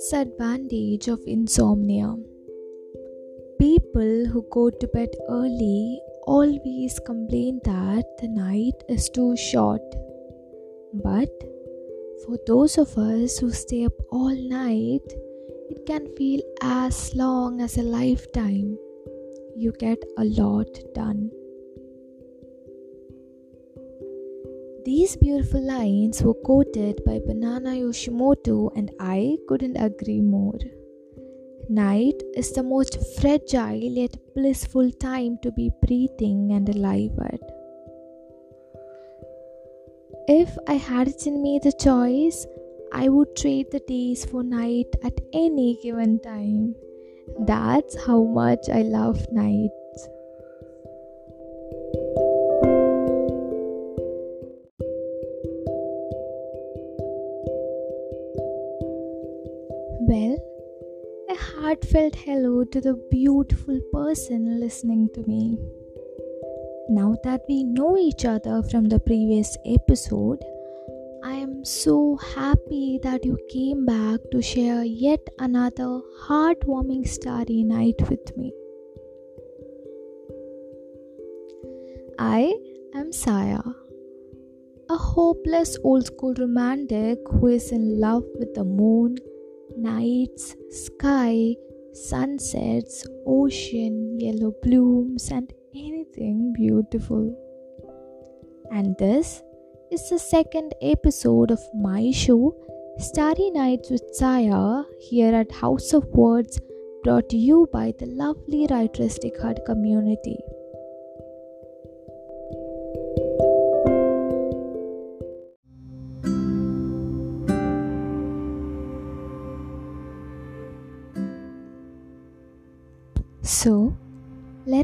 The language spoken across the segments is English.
disadvantage of insomnia. People who go to bed early always complain that the night is too short. But for those of us who stay up all night, it can feel as long as a lifetime. You get a lot done. These beautiful lines were quoted by Banana Yoshimoto, and I couldn't agree more. Night is the most fragile yet blissful time to be breathing and alive at. If I had it in me the choice, I would trade the days for night at any given time. That's how much I love nights. Heartfelt hello to the beautiful person listening to me. Now that we know each other from the previous episode, I am so happy that you came back to share yet another heartwarming starry night with me. I am Saaya, a hopeless old school romantic who is in love with the moon, nights, sky, sunsets, ocean, yellow blooms, and anything beautiful. And this is the second episode of my show, Starry Nights with Saaya, here at House of Words, brought to you by the lovely Writeristic Hut community.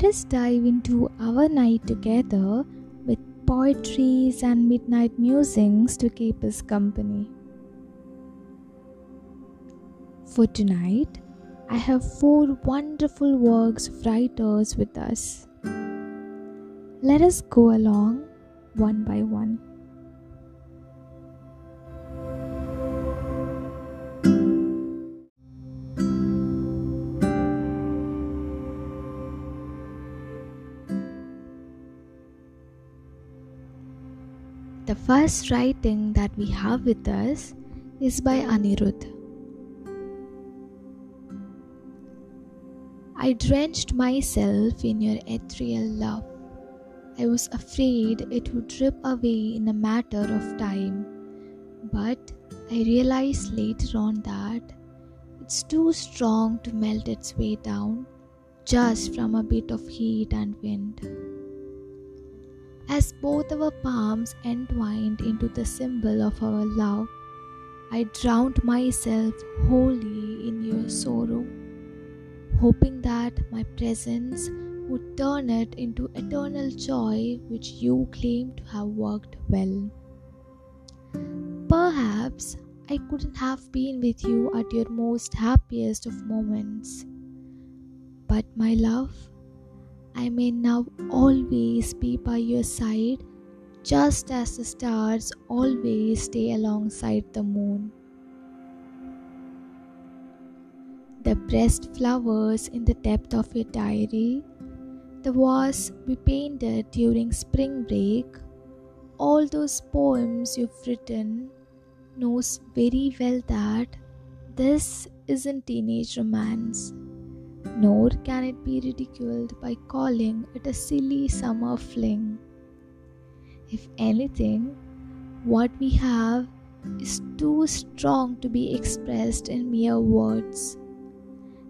Us dive into our night together with poetries and midnight musings to keep us company. For tonight, I have four wonderful works of writers with us. Let us go along one by one. First writing that we have with us is by Anirudh. I drenched myself in your ethereal love. I was afraid it would drip away in a matter of time, but I realized later on that it's too strong to melt its way down just from a bit of heat and wind. As both our palms entwined into the symbol of our love, I drowned myself wholly in your sorrow, hoping that my presence would turn it into eternal joy which you claim to have worked well. Perhaps I couldn't have been with you at your most happiest of moments, but my love I may now always be by your side, just as the stars always stay alongside the moon. The pressed flowers in the depth of your diary, the walls we painted during spring break, all those poems you've written knows very well that this isn't teenage romance nor can it be ridiculed by calling it a silly summer fling. If anything, what we have is too strong to be expressed in mere words.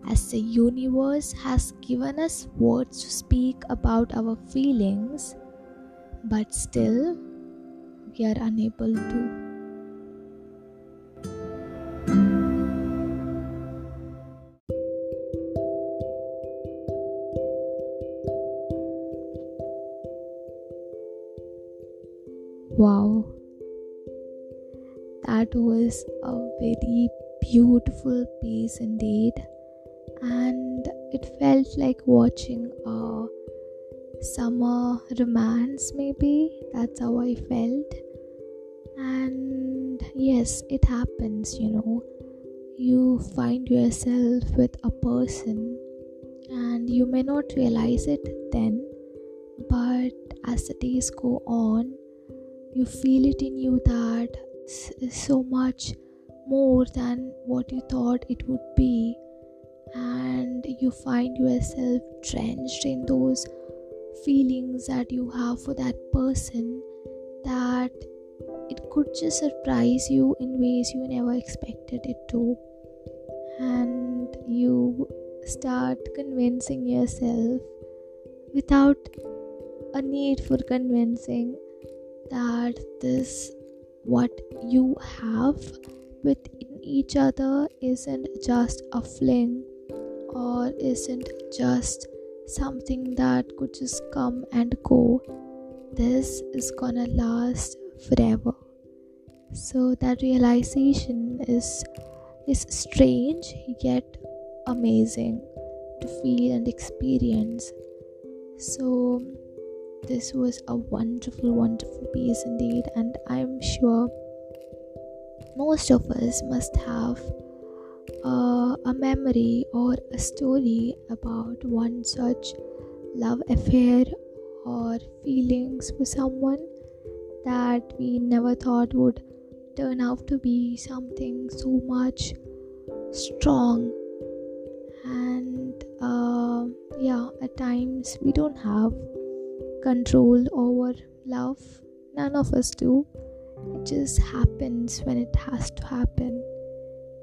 As the universe has given us words to speak about our feelings, but still we are unable to. That was a very beautiful piece indeed, and it felt like watching a summer romance, maybe. That's how I felt. And yes, it happens, you know, you find yourself with a person and you may not realize it then but as the days go on you feel it in you that so much more than what you thought it would be. And you find yourself drenched in those feelings that you have for that person that it could just surprise you in ways you never expected it to. And you start convincing yourself without a need for convincing that this what you have within each other isn't just a fling or isn't just something that could just come and go. This is gonna last forever. So that realization is is strange yet amazing to feel and experience. So this was a wonderful, wonderful piece indeed, and I'm sure most of us must have uh, a memory or a story about one such love affair or feelings for someone that we never thought would turn out to be something so much strong. And uh, yeah at times we don't have control over love. None of us do. It just happens when it has to happen.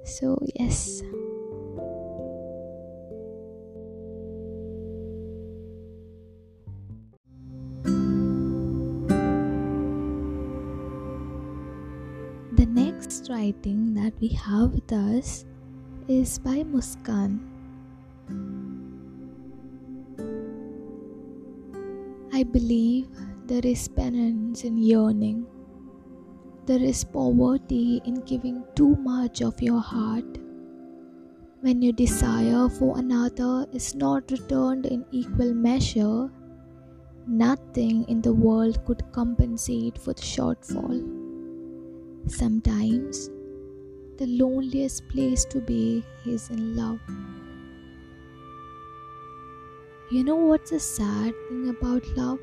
So yes. The next writing that we have with us is by muskan i believe there is penance in yearning there is poverty in giving too much of your heart. When your desire for another is not returned in equal measure, nothing in the world could compensate for the shortfall. Sometimes, the loneliest place to be is in love. You know what's a sad thing about love?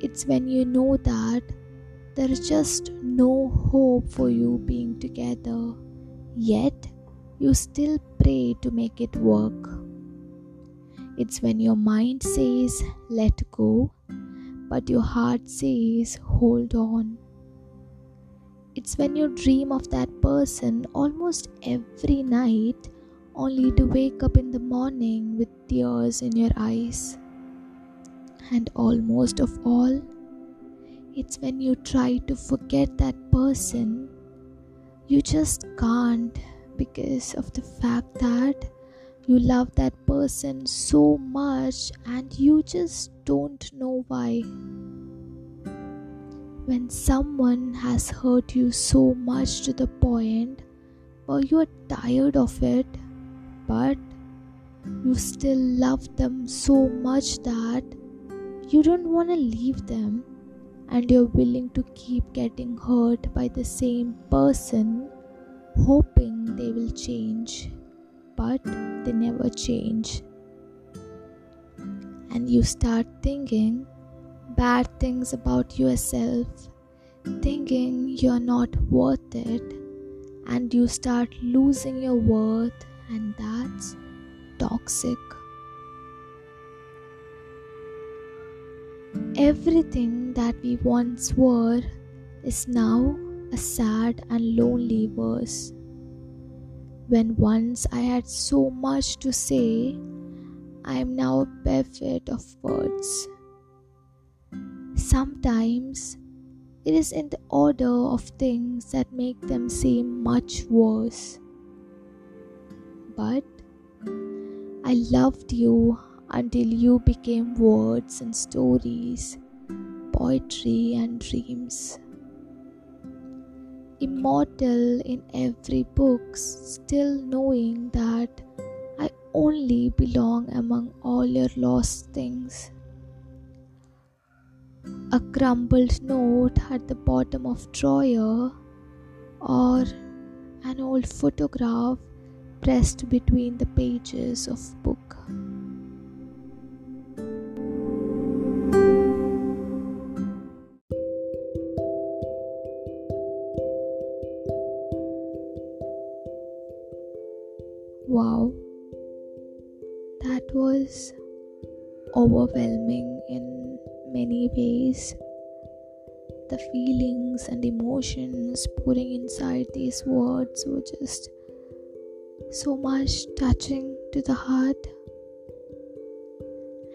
It's when you know that there is just no hope for you being together, yet you still pray to make it work. It's when your mind says, let go, but your heart says, hold on. It's when you dream of that person almost every night, only to wake up in the morning with tears in your eyes. And almost of all, it's when you try to forget that person, you just can't because of the fact that you love that person so much and you just don't know why. When someone has hurt you so much to the point where you are tired of it, but you still love them so much that you don't want to leave them and you're willing to keep getting hurt by the same person, hoping they will change, but they never change. And you start thinking bad things about yourself, thinking you're not worth it, and you start losing your worth, and that's toxic. Everything that we once were is now a sad and lonely verse. When once I had so much to say, I am now a bereft of words. Sometimes it is in the order of things that make them seem much worse. But I loved you until you became words and stories, poetry and dreams. Immortal in every book, still knowing that I only belong among all your lost things. A crumbled note at the bottom of drawer, or an old photograph pressed between the pages of book. Wow, that was overwhelming in many ways. The feelings and emotions pouring inside these words were just so much touching to the heart.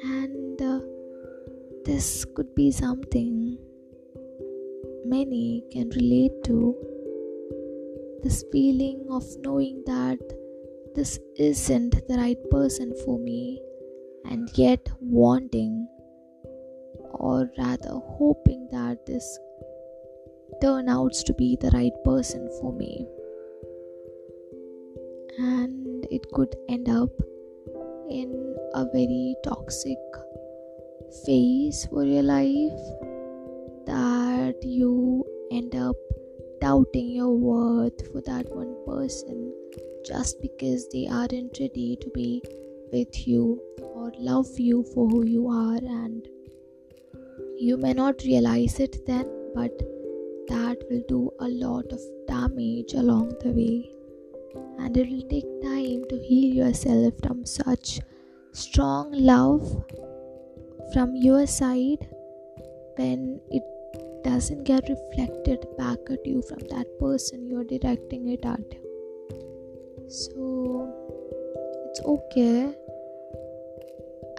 And uh, this could be something many can relate to this feeling of knowing that this isn't the right person for me, and yet wanting, or rather hoping that this turn out to be the right person for me. And it could end up in a very toxic phase for your life that you end up doubting your worth for that one person just because they aren't ready to be with you or love you for who you are. And you may not realize it then but that will do a lot of damage along the way and it will take time to heal yourself from such strong love from your side when it doesn't get reflected back at you from that person you're directing it at. So it's okay.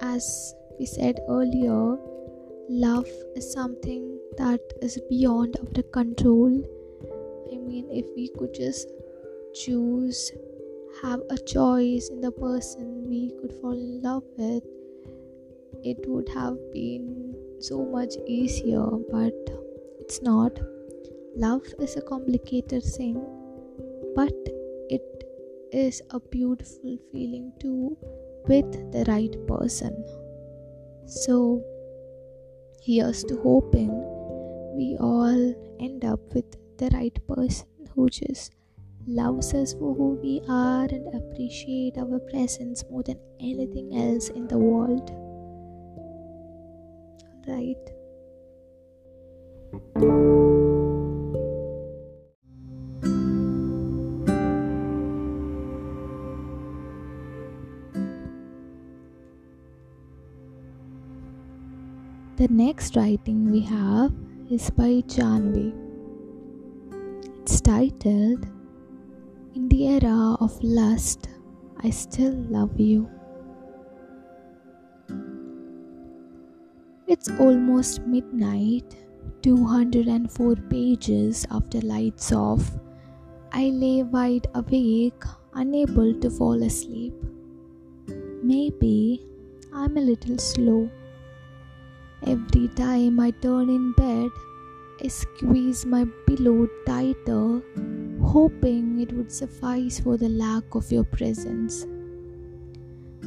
As we said earlier love is something that is beyond our control. I mean if we could just choose have a choice in the person we could fall in love with it would have been so much easier but it's not love is a complicated thing but it is a beautiful feeling too with the right person. So, here's to hoping we all end up with the right person who just loves us for who we are and appreciate our presence more than anything else in the world. Right? The next writing we have is by Jhanavi. It's titled the Era of Lust, I Still Love You. It's almost midnight, 204 pages after lights off. I lay wide awake, unable to fall asleep. Maybe I'm a little slow. Every time I turn in bed, I squeeze my pillow tighter, hoping it would suffice for the lack of your presence.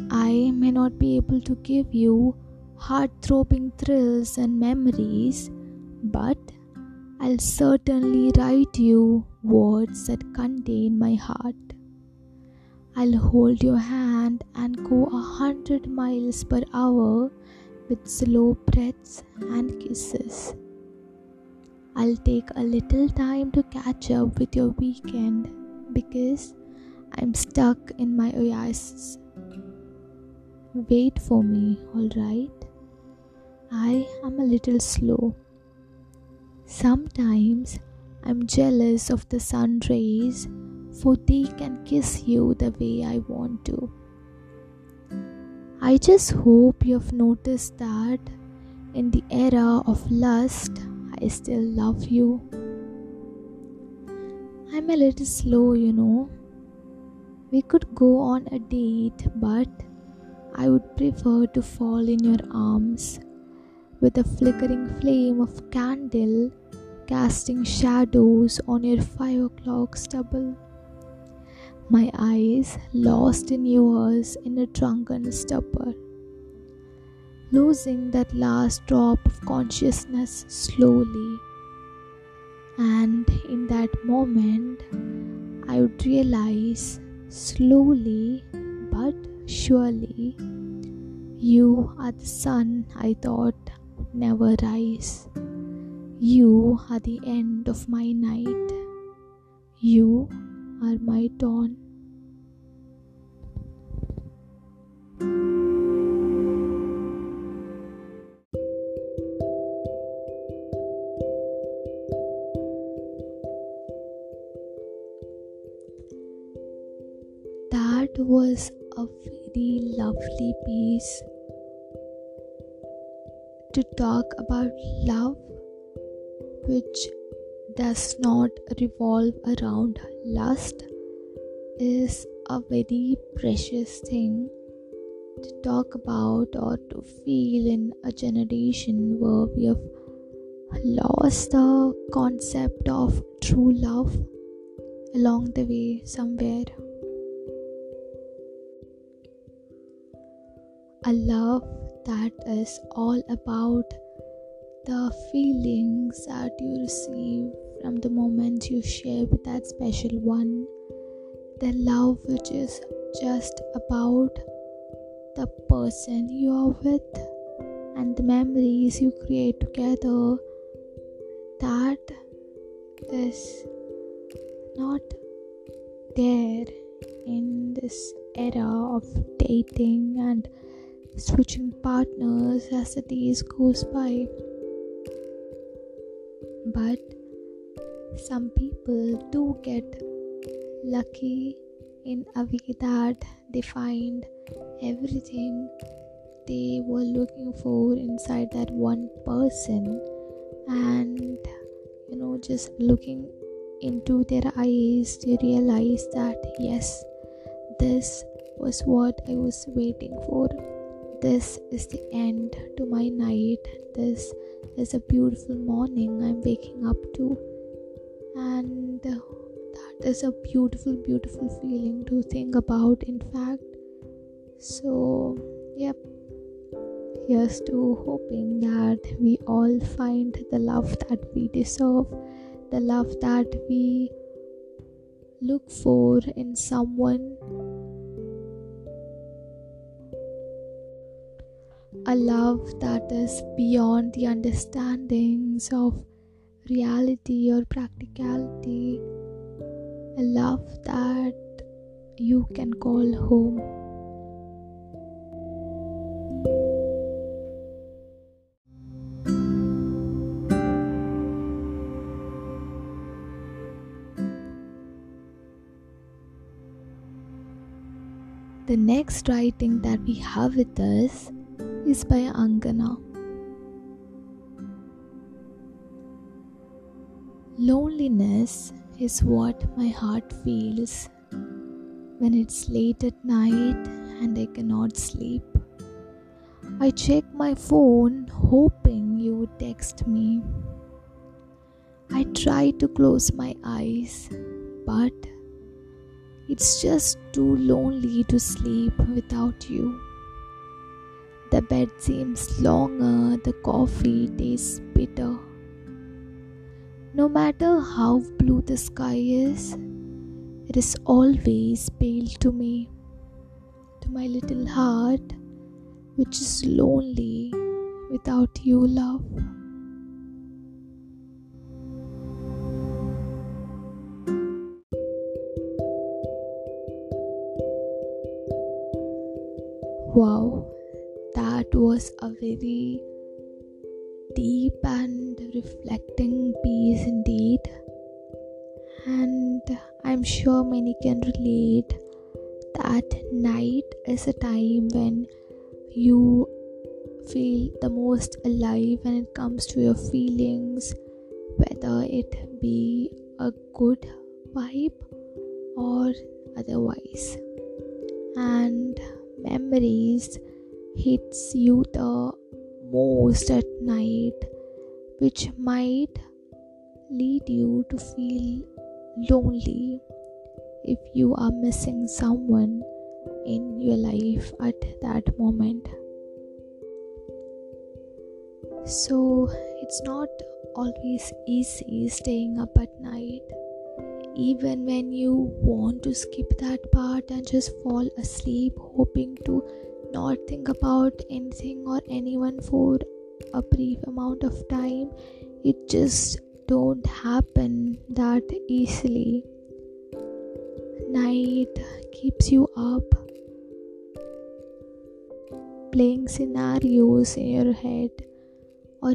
I may not be able to give you heart throbbing thrills and memories, but I'll certainly write you words that contain my heart. I'll hold your hand and go a hundred miles per hour with slow breaths and kisses. I'll take a little time to catch up with your weekend because I'm stuck in my oasis. Wait for me, alright? I am a little slow. Sometimes I'm jealous of the sun rays, for they can kiss you the way I want to. I just hope you've noticed that in the era of lust, I still love you. I'm a little slow, you know. We could go on a date, but I would prefer to fall in your arms with a flickering flame of candle casting shadows on your five o'clock stubble my eyes lost in yours in a drunken stupor. Losing that last drop of consciousness slowly. And in that moment, I would realize slowly but surely you are the sun I thought would never rise. You are the end of my night. You are my dawn. Was a very lovely piece to talk about love, which does not revolve around lust, is a very precious thing to talk about or to feel in a generation where we have lost the concept of true love along the way somewhere. A love that is all about the feelings that you receive from the moment you share with that special one. The love which is just about the person you are with and the memories you create together. That is not there in this era of dating and switching partners as the days goes by. But some people do get lucky in a way that they find everything they were looking for inside that one person and you know just looking into their eyes they realize that yes this was what i was waiting for this is the end to my night. This is a beautiful morning I'm waking up to. And that is a beautiful, beautiful feeling to think about, in fact. So, yep. Here's to hoping that we all find the love that we deserve, the love that we look for in someone a love that is beyond the understandings of reality or practicality, a love that you can call home. The next writing that we have with us is by Ankana. Loneliness is what my heart feels when it's late at night and I cannot sleep. I check my phone hoping you would text me. I try to close my eyes, but it's just too lonely to sleep without you. The bed seems longer, the coffee tastes bitter. No matter how blue the sky is, it is always pale to me, to my little heart, which is lonely without you, love. Wow, that was a very deep and reflecting piece indeed. And I'm sure many can relate that night is a time when you feel the most alive when it comes to your feelings, whether it be a good vibe or otherwise. And memories hits you the most at night, which might lead you to feel lonely if you are missing someone in your life at that moment. So, it's not always easy staying up at night. even when you want to skip that part and just fall asleep, hoping to not think about anything or anyone for a brief amount of time, it just don't happen that easily. Night keeps you up. Playing scenarios in your head or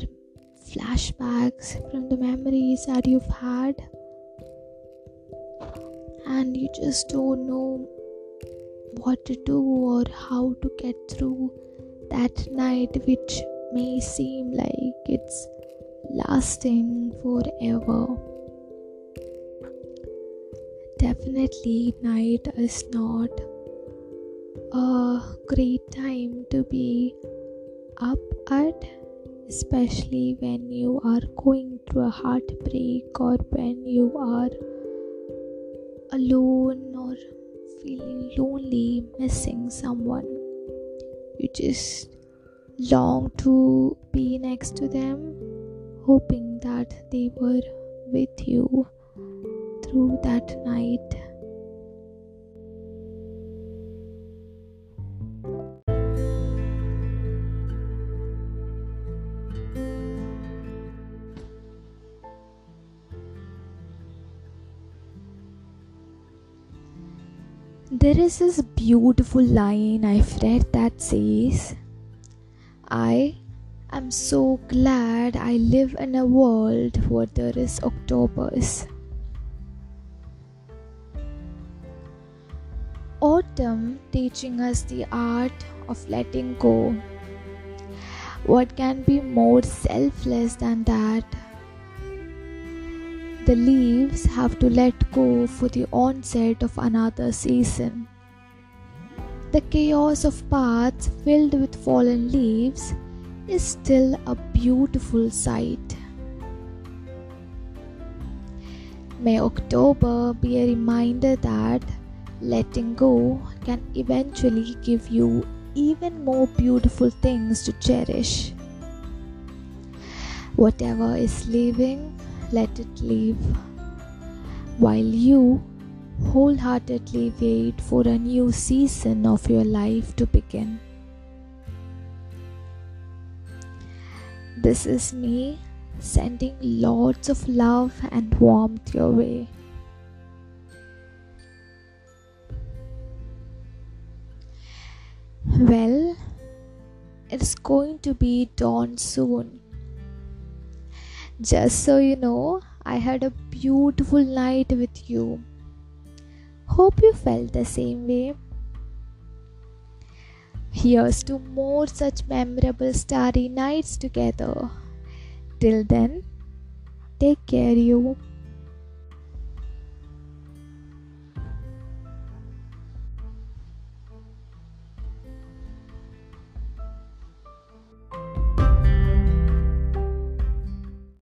flashbacks from the memories that you've had. And you just don't know what to do or how to get through that night which may seem like it's lasting forever. Definitely night is not a great time to be up at especially when you are going through a heartbreak or when you are alone or feeling lonely, missing someone. You just long to be next to them, hoping that they were with you through that night. Is this beautiful line I've read that says, I am so glad I live in a world where there is Octobers. Autumn teaching us the art of letting go. What can be more selfless than that? the leaves have to let go for the onset of another season. The chaos of paths filled with fallen leaves is still a beautiful sight. May October be a reminder that letting go can eventually give you even more beautiful things to cherish. Whatever is leaving, let it leave, while you wholeheartedly wait for a new season of your life to begin. This is me sending lots of love and warmth your way. Well, it's going to be dawn soon. Just so you know, I had a beautiful night with you. Hope you felt the same way. Here's to more such memorable starry nights together. Till then, take care, you.